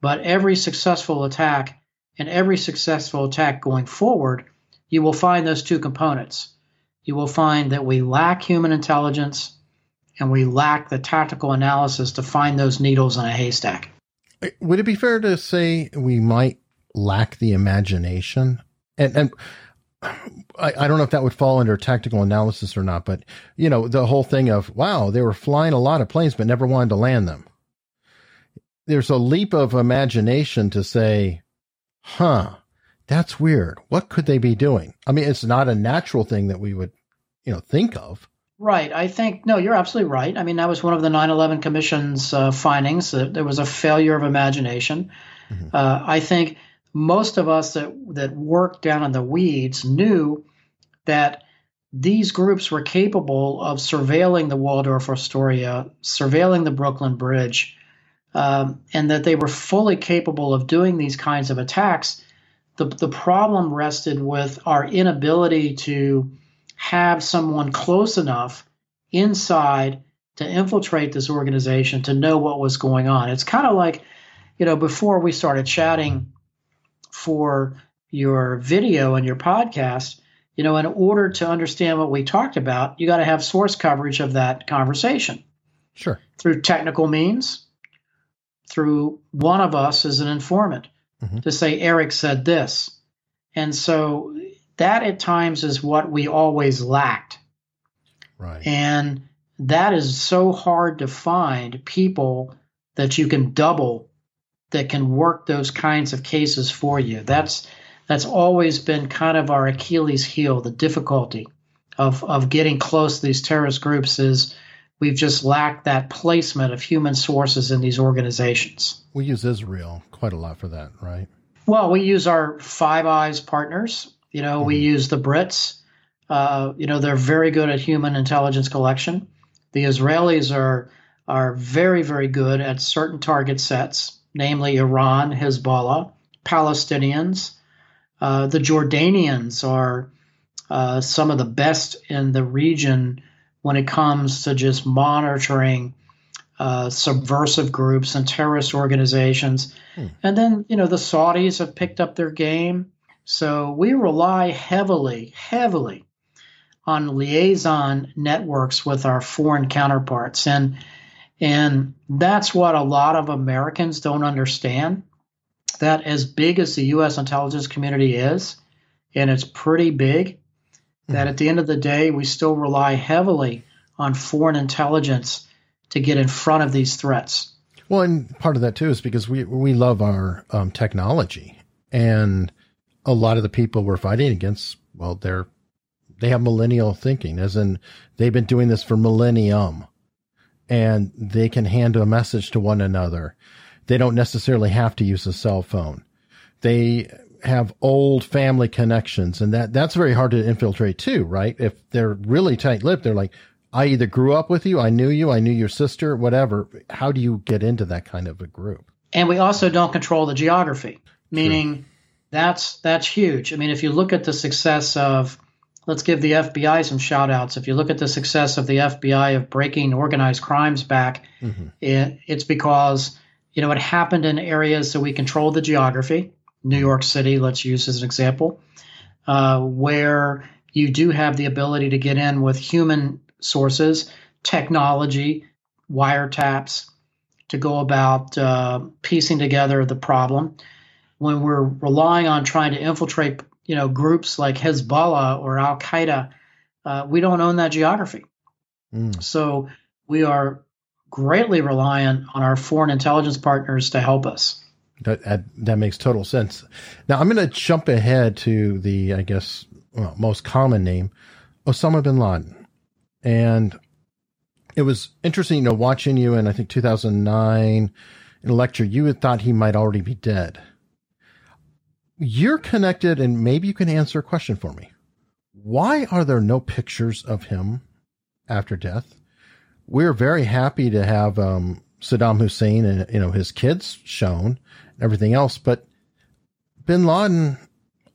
Speaker 2: But every successful attack and every successful attack going forward, you will find those two components you will find that we lack human intelligence and we lack the tactical analysis to find those needles in a haystack.
Speaker 1: Would it be fair to say we might lack the imagination? And, and I, I, don't know if that would fall under tactical analysis or not, but you know, the whole thing of, wow, they were flying a lot of planes, but never wanted to land them. There's a leap of imagination to say, huh, that's weird. What could they be doing? I mean, it's not a natural thing that we would, you know, think of.
Speaker 2: Right. I think, no, you're absolutely right. I mean, that was one of the 9 11 Commission's uh, findings that there was a failure of imagination. Mm-hmm. Uh, I think most of us that, that worked down in the weeds knew that these groups were capable of surveilling the Waldorf Astoria, surveilling the Brooklyn Bridge, um, and that they were fully capable of doing these kinds of attacks the, the problem rested with our inability to have someone close enough inside to infiltrate this organization to know what was going on. It's kind of like, you know, before we started chatting for your video and your podcast, you know, in order to understand what we talked about, you got to have source coverage of that conversation.
Speaker 1: Sure.
Speaker 2: Through technical means, through one of us as an informant mm-hmm. to say Eric said this. And so that at times is what we always lacked.
Speaker 1: Right.
Speaker 2: And that is so hard to find people that you can double that can work those kinds of cases for you. That's that's always been kind of our Achilles heel, the difficulty of of getting close to these terrorist groups is we've just lacked that placement of human sources in these organizations.
Speaker 1: We use Israel quite a lot for that, right?
Speaker 2: Well, we use our Five Eyes partners. You know, mm-hmm. we use the Brits. Uh, you know, they're very good at human intelligence collection. The Israelis are are very very good at certain target sets, namely Iran, Hezbollah, Palestinians. Uh, the Jordanians are uh, some of the best in the region when it comes to just monitoring uh, subversive groups and terrorist organizations. Hmm. And then, you know, the Saudis have picked up their game. So we rely heavily, heavily on liaison networks with our foreign counterparts. And and that's what a lot of Americans don't understand. That as big as the US intelligence community is, and it's pretty big, that hmm. at the end of the day, we still rely heavily on foreign intelligence to get in front of these threats.
Speaker 1: Well, and part of that too is because we we love our um, technology, and a lot of the people we're fighting against, well, they're they have millennial thinking, as in they've been doing this for millennium, and they can hand a message to one another. They don't necessarily have to use a cell phone. They have old family connections, and that that's very hard to infiltrate too, right? If they're really tight lipped, they're like, I either grew up with you, I knew you, I knew your sister, whatever. How do you get into that kind of a group?
Speaker 2: And we also don't control the geography, meaning True. That's that's huge. I mean, if you look at the success of let's give the FBI some shout outs. If you look at the success of the FBI of breaking organized crimes back, mm-hmm. it, it's because you know it happened in areas that we control the geography. New York City, let's use as an example, uh, where you do have the ability to get in with human sources, technology, wiretaps to go about uh, piecing together the problem. When we're relying on trying to infiltrate, you know, groups like Hezbollah or Al Qaeda, uh, we don't own that geography. Mm. So we are greatly reliant on our foreign intelligence partners to help us.
Speaker 1: That, that, that makes total sense. Now I'm going to jump ahead to the, I guess, well, most common name, Osama bin Laden. And it was interesting, you know, watching you in, I think, 2009 in a lecture, you had thought he might already be dead. You're connected, and maybe you can answer a question for me. Why are there no pictures of him after death? We're very happy to have um, Saddam Hussein and you know his kids shown, and everything else, but Bin Laden,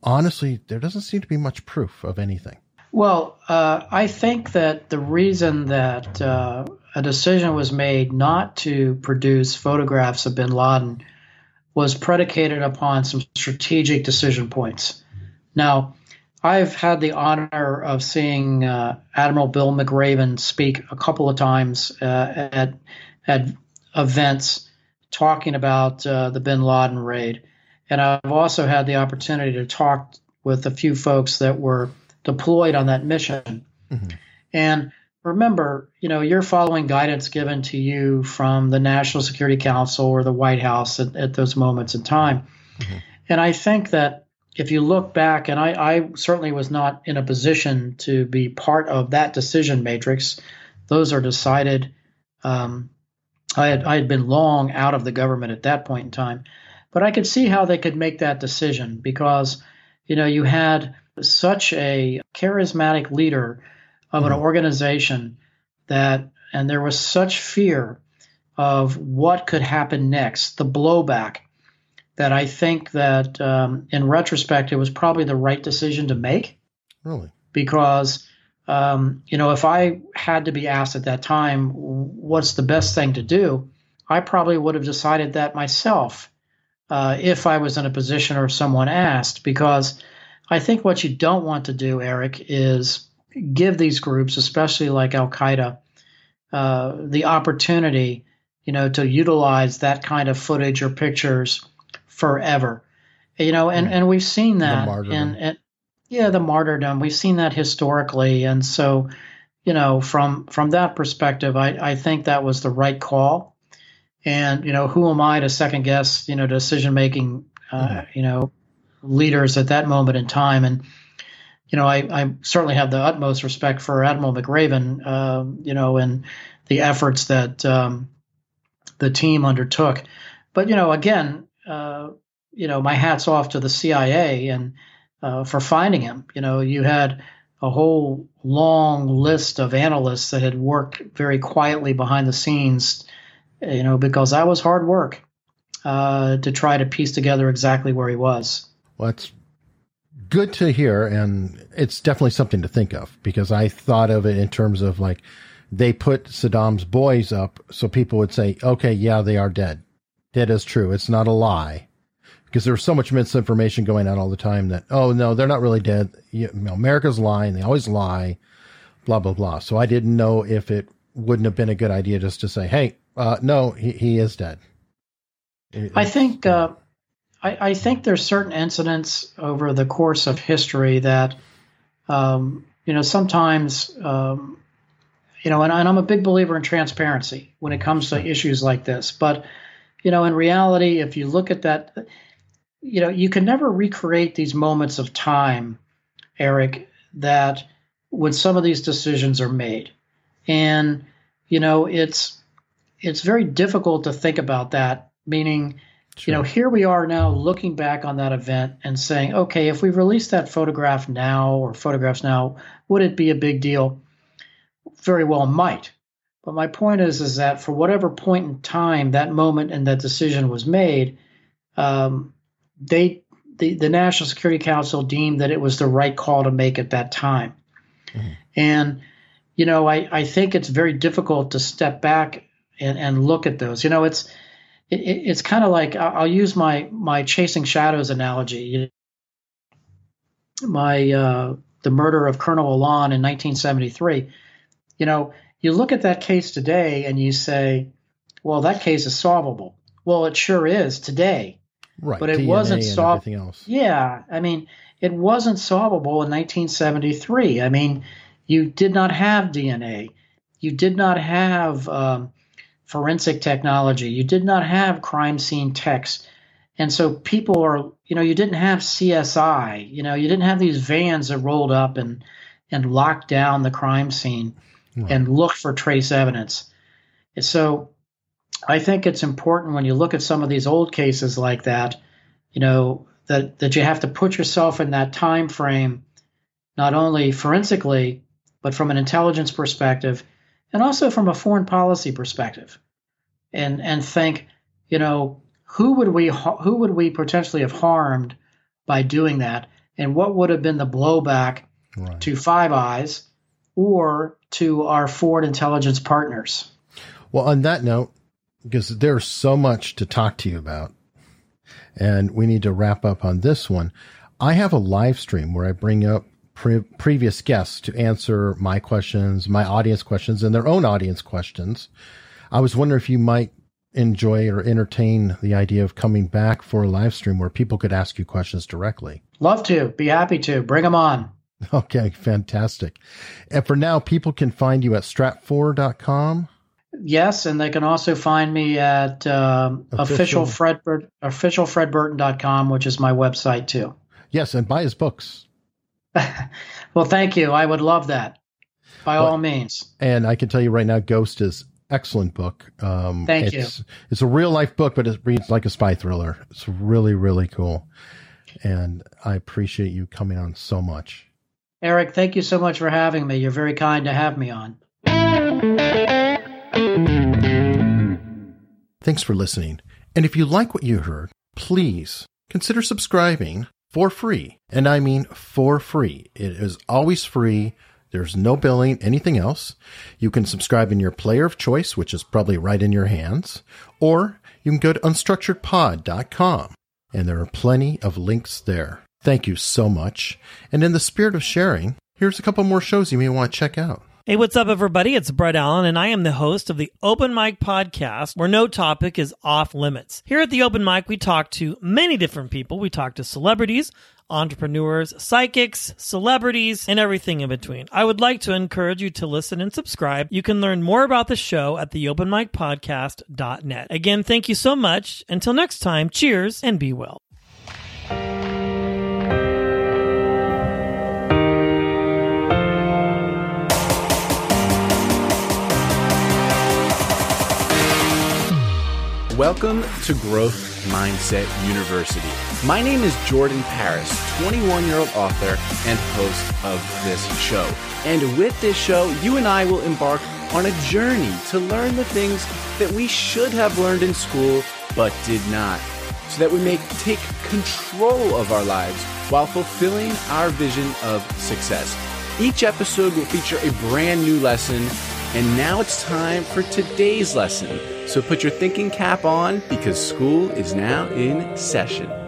Speaker 1: honestly, there doesn't seem to be much proof of anything.
Speaker 2: Well, uh, I think that the reason that uh, a decision was made not to produce photographs of bin Laden was predicated upon some strategic decision points. Now, I've had the honor of seeing uh, Admiral Bill McRaven speak a couple of times uh, at at events talking about uh, the Bin Laden raid, and I've also had the opportunity to talk with a few folks that were deployed on that mission. Mm-hmm. And remember, you know, you're following guidance given to you from the National Security Council or the White House at, at those moments in time. Mm-hmm. And I think that if you look back, and I, I, certainly was not in a position to be part of that decision matrix, those are decided. Um, I had I had been long out of the government at that point in time, but I could see how they could make that decision because, you know, you had such a charismatic leader of an mm-hmm. organization that, and there was such fear of what could happen next, the blowback, that I think that um, in retrospect, it was probably the right decision to make.
Speaker 1: Really?
Speaker 2: Because, um, you know, if I had to be asked at that time, what's the best thing to do, I probably would have decided that myself uh, if I was in a position or someone asked, because I think what you don't want to do, Eric, is give these groups, especially like Al Qaeda, uh, the opportunity, you know, to utilize that kind of footage or pictures forever. You know, and, and we've seen that and, and yeah, the martyrdom. We've seen that historically, and so you know, from from that perspective, I, I think that was the right call. And you know, who am I to second guess you know decision making uh, mm-hmm. you know leaders at that moment in time. And you know, I, I certainly have the utmost respect for Admiral McRaven, uh, you know, and the efforts that um, the team undertook. But you know, again, uh, you know, my hats off to the CIA and uh, for finding him. You know, you had a whole long list of analysts that had worked very quietly behind the scenes, you know, because that was hard work uh, to try to piece together exactly where he was.
Speaker 1: Well, that's good to hear, and it's definitely something to think of because I thought of it in terms of like they put Saddam's boys up so people would say, okay, yeah, they are dead. Dead is true. It's not a lie. Because there's so much misinformation going on all the time that, oh, no, they're not really dead. You know, America's lying. They always lie, blah, blah, blah. So I didn't know if it wouldn't have been a good idea just to say, hey, uh, no, he, he is dead.
Speaker 2: It, I think, uh, I, I, think there's certain incidents over the course of history that, um, you know, sometimes, um, you know, and, and I'm a big believer in transparency when it comes to issues like this. But, you know, in reality, if you look at that, you know, you can never recreate these moments of time, Eric, that when some of these decisions are made. And, you know, it's it's very difficult to think about that, meaning, sure. you know, here we are now looking back on that event and saying, okay, if we release that photograph now or photographs now, would it be a big deal? Very well might. But my point is, is that for whatever point in time that moment and that decision was made, um, they the, the National Security Council deemed that it was the right call to make at that time. Mm-hmm. And, you know, I, I think it's very difficult to step back and, and look at those. You know, it's it, it's kind of like I'll use my my chasing shadows analogy. My uh, the murder of Colonel Alon in 1973. You know, you look at that case today and you say, well, that case is solvable. Well, it sure is today.
Speaker 1: Right.
Speaker 2: But it
Speaker 1: DNA
Speaker 2: wasn't
Speaker 1: solvable.
Speaker 2: Yeah. I mean, it wasn't solvable in 1973. I mean, you did not have DNA. You did not have um, forensic technology. You did not have crime scene techs. And so people are, you know, you didn't have CSI. You know, you didn't have these vans that rolled up and and locked down the crime scene right. and looked for trace evidence. And so I think it's important when you look at some of these old cases like that, you know, that, that you have to put yourself in that time frame, not only forensically, but from an intelligence perspective, and also from a foreign policy perspective, and and think, you know, who would we who would we potentially have harmed by doing that, and what would have been the blowback right. to Five Eyes or to our foreign intelligence partners?
Speaker 1: Well, on that note, because there's so much to talk to you about. And we need to wrap up on this one. I have a live stream where I bring up pre- previous guests to answer my questions, my audience questions, and their own audience questions. I was wondering if you might enjoy or entertain the idea of coming back for a live stream where people could ask you questions directly.
Speaker 2: Love to. Be happy to. Bring them on.
Speaker 1: Okay, fantastic. And for now, people can find you at stratfor.com.
Speaker 2: Yes, and they can also find me at um, official. official Fred officialfredburton.com, which is my website too.
Speaker 1: Yes, and buy his books.
Speaker 2: well, thank you. I would love that. By well, all means.
Speaker 1: And I can tell you right now, Ghost is excellent book. Um,
Speaker 2: thank
Speaker 1: it's,
Speaker 2: you.
Speaker 1: It's a real life book, but it reads like a spy thriller. It's really, really cool. And I appreciate you coming on so much.
Speaker 2: Eric, thank you so much for having me. You're very kind to have me on.
Speaker 1: Thanks for listening. And if you like what you heard, please consider subscribing for free. And I mean for free. It is always free. There's no billing, anything else. You can subscribe in your player of choice, which is probably right in your hands, or you can go to unstructuredpod.com and there are plenty of links there. Thank you so much. And in the spirit of sharing, here's a couple more shows you may want to check out.
Speaker 3: Hey, what's up, everybody? It's Brett Allen, and I am the host of the Open Mic Podcast, where no topic is off limits. Here at the Open Mic, we talk to many different people. We talk to celebrities, entrepreneurs, psychics, celebrities, and everything in between. I would like to encourage you to listen and subscribe. You can learn more about the show at the openmicpodcast.net. Again, thank you so much. Until next time, cheers and be well.
Speaker 4: Welcome to Growth Mindset University My name is Jordan Paris, 21 year old author and host of this show. And with this show, you and I will embark on a journey to learn the things that we should have learned in school but did not, so that we may take control of our lives while fulfilling our vision of success. Each episode will feature a brand new lesson, and now it's time for today's lesson. So put your thinking cap on because school is now in session.